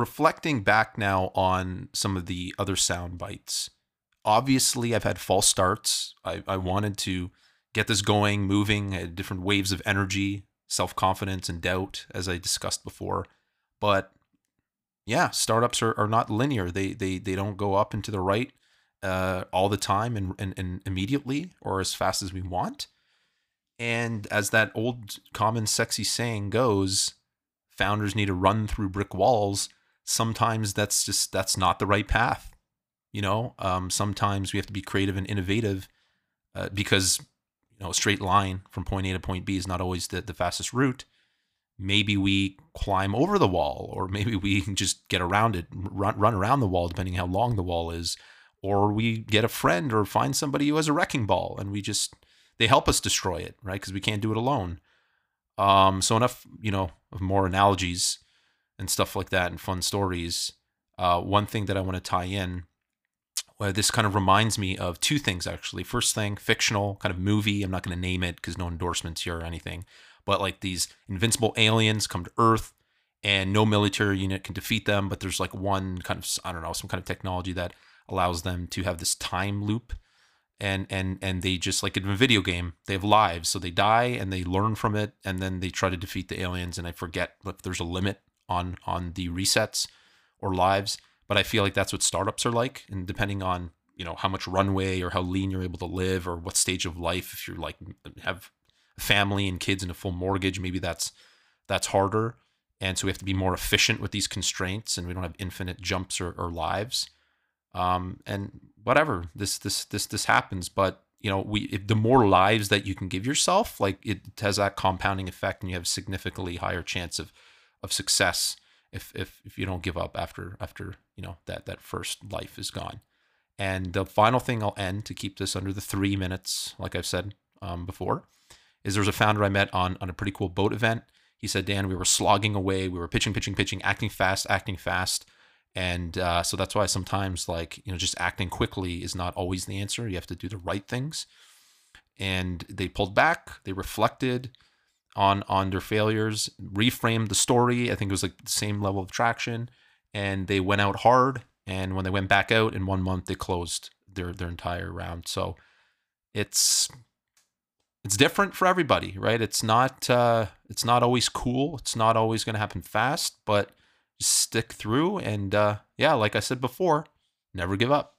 reflecting back now on some of the other sound bites, obviously I've had false starts. I, I wanted to get this going, moving, at different waves of energy, self confidence, and doubt, as I discussed before. But yeah, startups are, are not linear. They they they don't go up and to the right uh, all the time and, and and immediately or as fast as we want. And as that old common sexy saying goes, founders need to run through brick walls. Sometimes that's just that's not the right path. You know, um, sometimes we have to be creative and innovative uh, because you know a straight line from point A to point B is not always the, the fastest route. Maybe we climb over the wall or maybe we can just get around it run, run around the wall depending how long the wall is or we get a friend or find somebody who has a wrecking ball and we just they help us destroy it right? Because we can't do it alone. Um so enough you know of more analogies and stuff like that and fun stories uh one thing that i want to tie in well, this kind of reminds me of two things actually first thing fictional kind of movie i'm not going to name it because no endorsements here or anything but like these invincible aliens come to Earth and no military unit can defeat them. But there's like one kind of I don't know some kind of technology that allows them to have this time loop, and and and they just like in a video game they have lives, so they die and they learn from it, and then they try to defeat the aliens. And I forget if there's a limit on on the resets or lives, but I feel like that's what startups are like, and depending on you know how much runway or how lean you're able to live or what stage of life if you're like have family and kids and a full mortgage, maybe that's that's harder. And so we have to be more efficient with these constraints, and we don't have infinite jumps or, or lives. Um, and whatever this this this this happens, but you know, we if the more lives that you can give yourself, like it has that compounding effect, and you have significantly higher chance of of success if if if you don't give up after after you know that that first life is gone. And the final thing I'll end to keep this under the three minutes, like I've said um, before, is there was a founder I met on on a pretty cool boat event. He said, Dan, we were slogging away, we were pitching, pitching, pitching, acting fast, acting fast, and uh, so that's why sometimes like you know just acting quickly is not always the answer. You have to do the right things. And they pulled back. They reflected on on their failures, reframed the story. I think it was like the same level of traction, and they went out hard. And when they went back out in one month, they closed their their entire round. So it's it's different for everybody, right? It's not uh, it's not always cool. It's not always going to happen fast, but stick through and uh, yeah, like I said before, never give up.